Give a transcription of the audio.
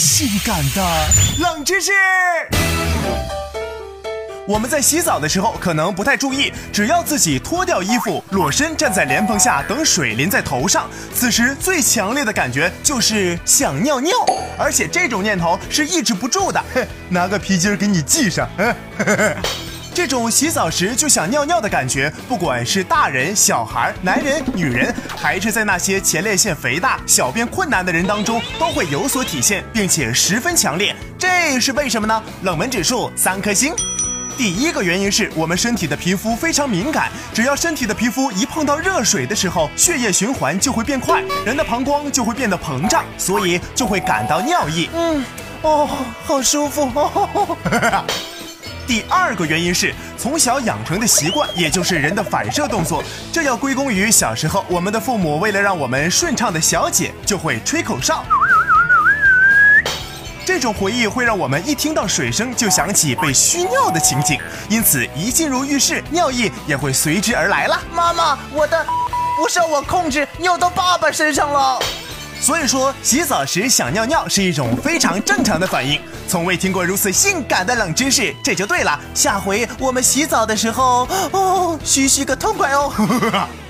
性感的冷知识。我们在洗澡的时候可能不太注意，只要自己脱掉衣服，裸身站在莲蓬下等水淋在头上，此时最强烈的感觉就是想尿尿，而且这种念头是抑制不住的。拿个皮筋给你系上。这种洗澡时就想尿尿的感觉，不管是大人、小孩、男人、女人，还是在那些前列腺肥大、小便困难的人当中，都会有所体现，并且十分强烈。这是为什么呢？冷门指数三颗星。第一个原因是我们身体的皮肤非常敏感，只要身体的皮肤一碰到热水的时候，血液循环就会变快，人的膀胱就会变得膨胀，所以就会感到尿意。嗯，哦，好舒服哦。第二个原因是从小养成的习惯，也就是人的反射动作，这要归功于小时候我们的父母为了让我们顺畅的小解，就会吹口哨。这种回忆会让我们一听到水声就想起被嘘尿的情景，因此一进入浴室，尿意也会随之而来了。妈妈，我的不受我控制，尿到爸爸身上了。所以说，洗澡时想尿尿是一种非常正常的反应。从未听过如此性感的冷知识，这就对了。下回我们洗澡的时候，哦，嘘嘘个痛快哦。